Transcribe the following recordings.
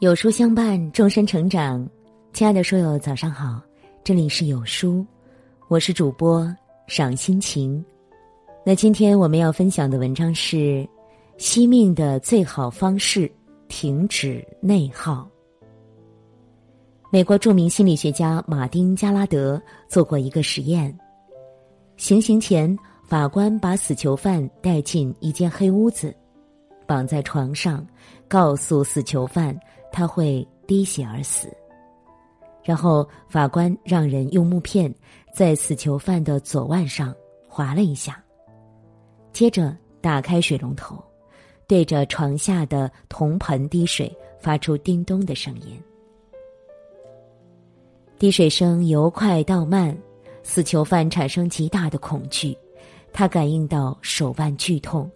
有书相伴，终身成长。亲爱的书友，早上好，这里是有书，我是主播赏心情。那今天我们要分享的文章是：惜命的最好方式，停止内耗。美国著名心理学家马丁·加拉德做过一个实验。行刑前，法官把死囚犯带进一间黑屋子，绑在床上，告诉死囚犯。他会滴血而死。然后法官让人用木片在死囚犯的左腕上划了一下，接着打开水龙头，对着床下的铜盆滴水，发出叮咚的声音。滴水声由快到慢，死囚犯产生极大的恐惧，他感应到手腕剧痛，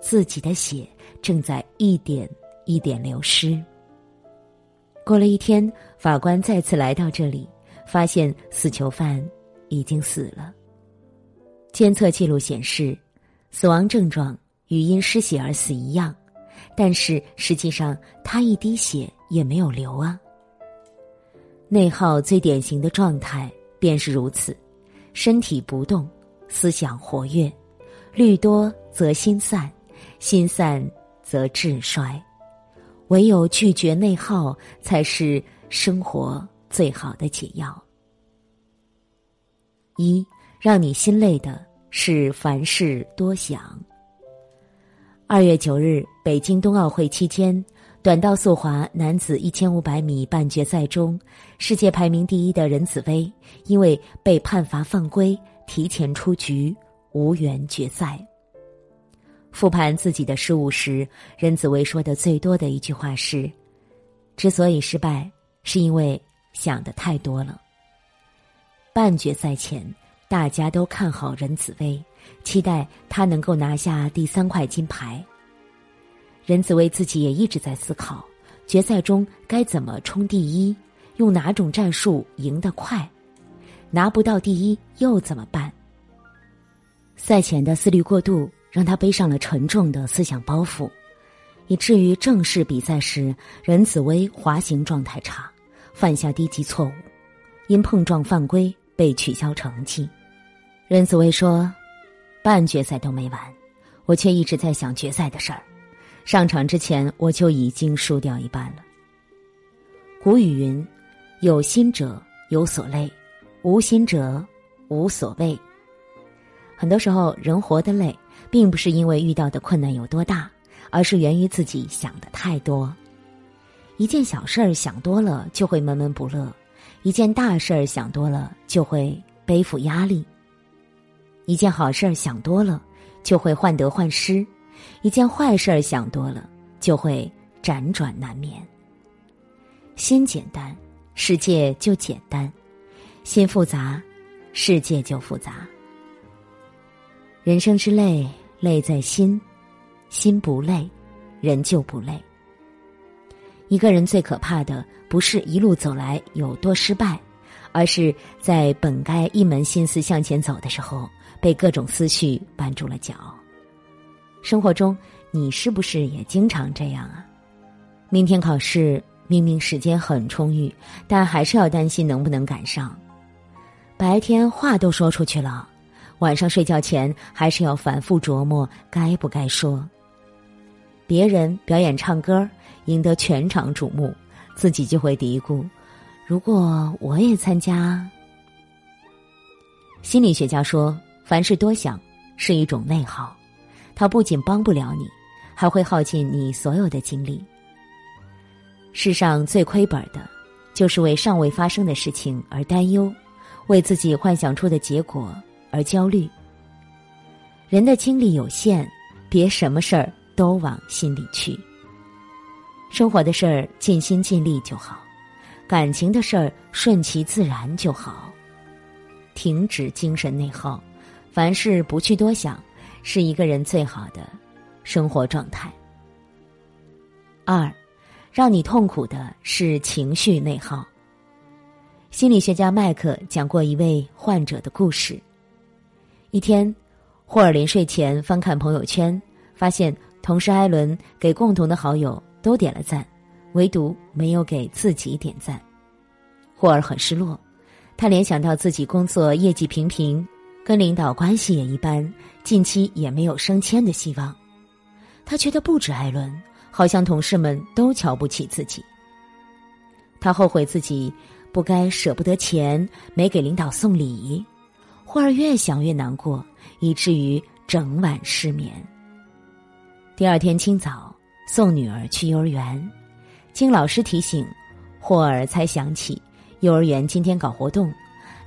自己的血正在一点一点流失。过了一天，法官再次来到这里，发现死囚犯已经死了。监测记录显示，死亡症状与因失血而死一样，但是实际上他一滴血也没有流啊。内耗最典型的状态便是如此：身体不动，思想活跃，虑多则心散，心散则志衰。唯有拒绝内耗，才是生活最好的解药。一，让你心累的是凡事多想。二月九日，北京冬奥会期间，短道速滑男子一千五百米半决赛中，世界排名第一的任子威因为被判罚犯规，提前出局，无缘决赛。复盘自己的失误时，任子威说的最多的一句话是：“之所以失败，是因为想的太多了。”半决赛前，大家都看好任子威，期待他能够拿下第三块金牌。任子威自己也一直在思考，决赛中该怎么冲第一，用哪种战术赢得快，拿不到第一又怎么办？赛前的思虑过度。让他背上了沉重的思想包袱，以至于正式比赛时，任子威滑行状态差，犯下低级错误，因碰撞犯规被取消成绩。任子威说：“半决赛都没完，我却一直在想决赛的事儿。上场之前我就已经输掉一半了。”古语云：“有心者有所累，无心者无所谓。”很多时候，人活得累。并不是因为遇到的困难有多大，而是源于自己想的太多。一件小事儿想多了就会闷闷不乐，一件大事儿想多了就会背负压力。一件好事儿想多了就会患得患失，一件坏事儿想多了就会辗转难眠。心简单，世界就简单；心复杂，世界就复杂。人生之累。累在心，心不累，人就不累。一个人最可怕的，不是一路走来有多失败，而是在本该一门心思向前走的时候，被各种思绪绊住了脚。生活中，你是不是也经常这样啊？明天考试，明明时间很充裕，但还是要担心能不能赶上。白天话都说出去了。晚上睡觉前还是要反复琢磨该不该说。别人表演唱歌赢得全场瞩目，自己就会嘀咕：“如果我也参加。”心理学家说，凡事多想是一种内耗，它不仅帮不了你，还会耗尽你所有的精力。世上最亏本的，就是为尚未发生的事情而担忧，为自己幻想出的结果。而焦虑。人的精力有限，别什么事儿都往心里去。生活的事儿尽心尽力就好，感情的事儿顺其自然就好。停止精神内耗，凡事不去多想，是一个人最好的生活状态。二，让你痛苦的是情绪内耗。心理学家麦克讲过一位患者的故事。一天，霍尔临睡前翻看朋友圈，发现同事艾伦给共同的好友都点了赞，唯独没有给自己点赞。霍尔很失落，他联想到自己工作业绩平平，跟领导关系也一般，近期也没有升迁的希望。他觉得不止艾伦，好像同事们都瞧不起自己。他后悔自己不该舍不得钱，没给领导送礼。霍尔越想越难过，以至于整晚失眠。第二天清早送女儿去幼儿园，经老师提醒，霍尔才想起幼儿园今天搞活动，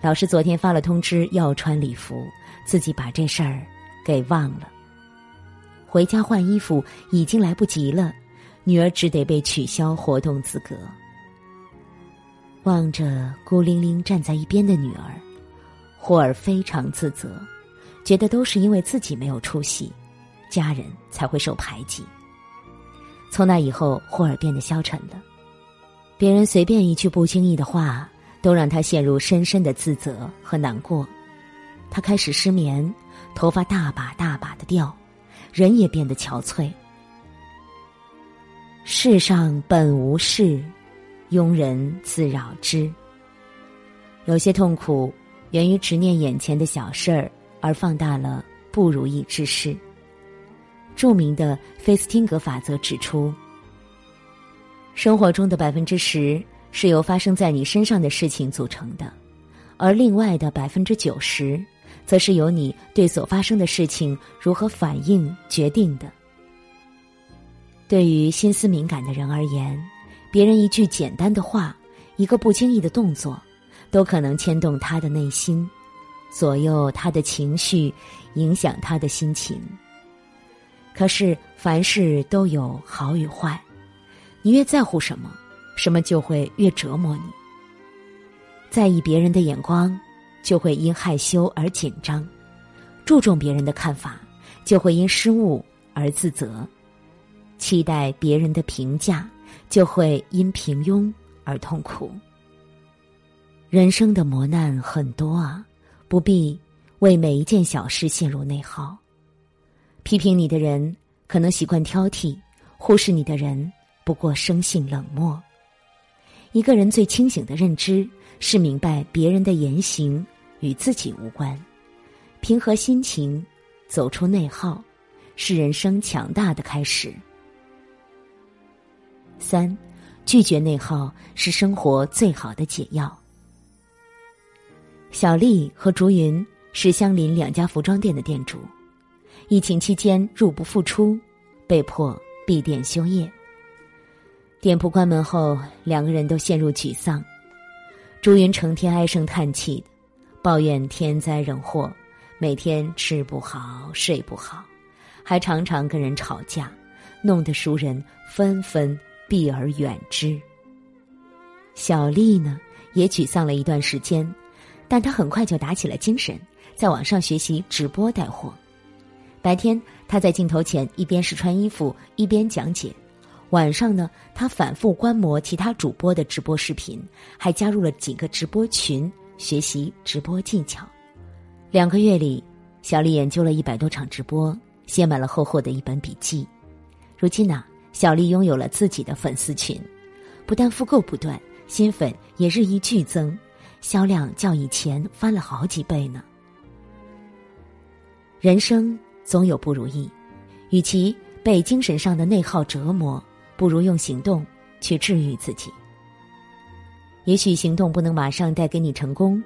老师昨天发了通知要穿礼服，自己把这事儿给忘了。回家换衣服已经来不及了，女儿只得被取消活动资格。望着孤零零站在一边的女儿，霍尔非常自责，觉得都是因为自己没有出息，家人才会受排挤。从那以后，霍尔变得消沉了，别人随便一句不经意的话，都让他陷入深深的自责和难过。他开始失眠，头发大把大把的掉。人也变得憔悴。世上本无事，庸人自扰之。有些痛苦源于执念眼前的小事儿，而放大了不如意之事。著名的费斯汀格法则指出，生活中的百分之十是由发生在你身上的事情组成的，而另外的百分之九十。则是由你对所发生的事情如何反应决定的。对于心思敏感的人而言，别人一句简单的话，一个不经意的动作，都可能牵动他的内心，左右他的情绪，影响他的心情。可是凡事都有好与坏，你越在乎什么，什么就会越折磨你。在意别人的眼光。就会因害羞而紧张，注重别人的看法，就会因失误而自责；期待别人的评价，就会因平庸而痛苦。人生的磨难很多啊，不必为每一件小事陷入内耗。批评你的人可能习惯挑剔，忽视你的人不过生性冷漠。一个人最清醒的认知是明白别人的言行。与自己无关，平和心情，走出内耗，是人生强大的开始。三，拒绝内耗是生活最好的解药。小丽和竹云是相邻两家服装店的店主，疫情期间入不敷出，被迫闭店休业。店铺关门后，两个人都陷入沮丧。竹云成天唉声叹气的。抱怨天灾人祸，每天吃不好睡不好，还常常跟人吵架，弄得熟人纷纷避而远之。小丽呢，也沮丧了一段时间，但他很快就打起了精神，在网上学习直播带货。白天他在镜头前一边试穿衣服一边讲解，晚上呢，他反复观摩其他主播的直播视频，还加入了几个直播群。学习直播技巧，两个月里，小丽研究了一百多场直播，写满了厚厚的一本笔记。如今呢，小丽拥有了自己的粉丝群，不但复购不断，新粉也日益剧增，销量较以前翻了好几倍呢。人生总有不如意，与其被精神上的内耗折磨，不如用行动去治愈自己。也许行动不能马上带给你成功，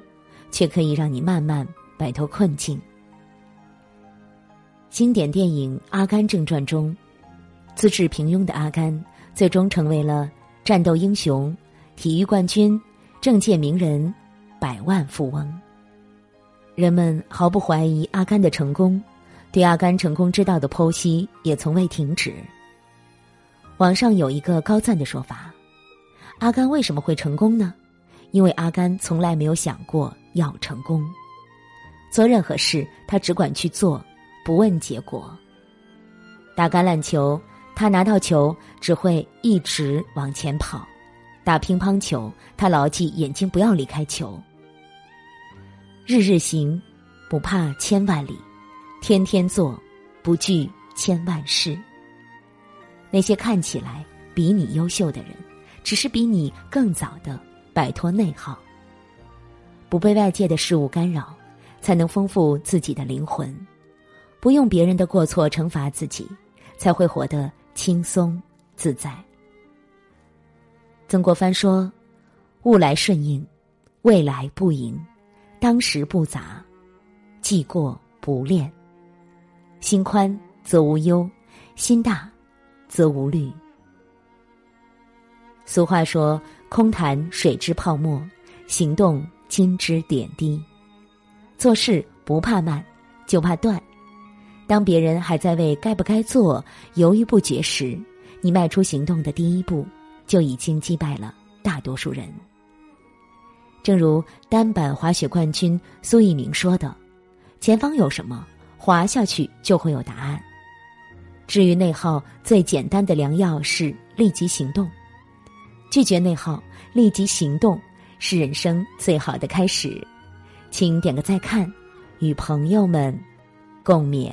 却可以让你慢慢摆脱困境。经典电影《阿甘正传》中，资质平庸的阿甘最终成为了战斗英雄、体育冠军、政界名人、百万富翁。人们毫不怀疑阿甘的成功，对阿甘成功之道的剖析也从未停止。网上有一个高赞的说法。阿甘为什么会成功呢？因为阿甘从来没有想过要成功，做任何事他只管去做，不问结果。打橄榄球，他拿到球只会一直往前跑；打乒乓球，他牢记眼睛不要离开球。日日行，不怕千万里；天天做，不惧千万事。那些看起来比你优秀的人。只是比你更早的摆脱内耗。不被外界的事物干扰，才能丰富自己的灵魂；不用别人的过错惩罚自己，才会活得轻松自在。曾国藩说：“物来顺应，未来不迎，当时不杂，既过不恋。心宽则无忧，心大则无虑。”俗话说：“空谈水之泡沫，行动。”金枝点滴，做事不怕慢，就怕断。当别人还在为该不该做犹豫不决时，你迈出行动的第一步，就已经击败了大多数人。正如单板滑雪冠军苏翊鸣说的：“前方有什么，滑下去就会有答案。”至于内耗，最简单的良药是立即行动，拒绝内耗，立即行动。是人生最好的开始，请点个再看，与朋友们共勉。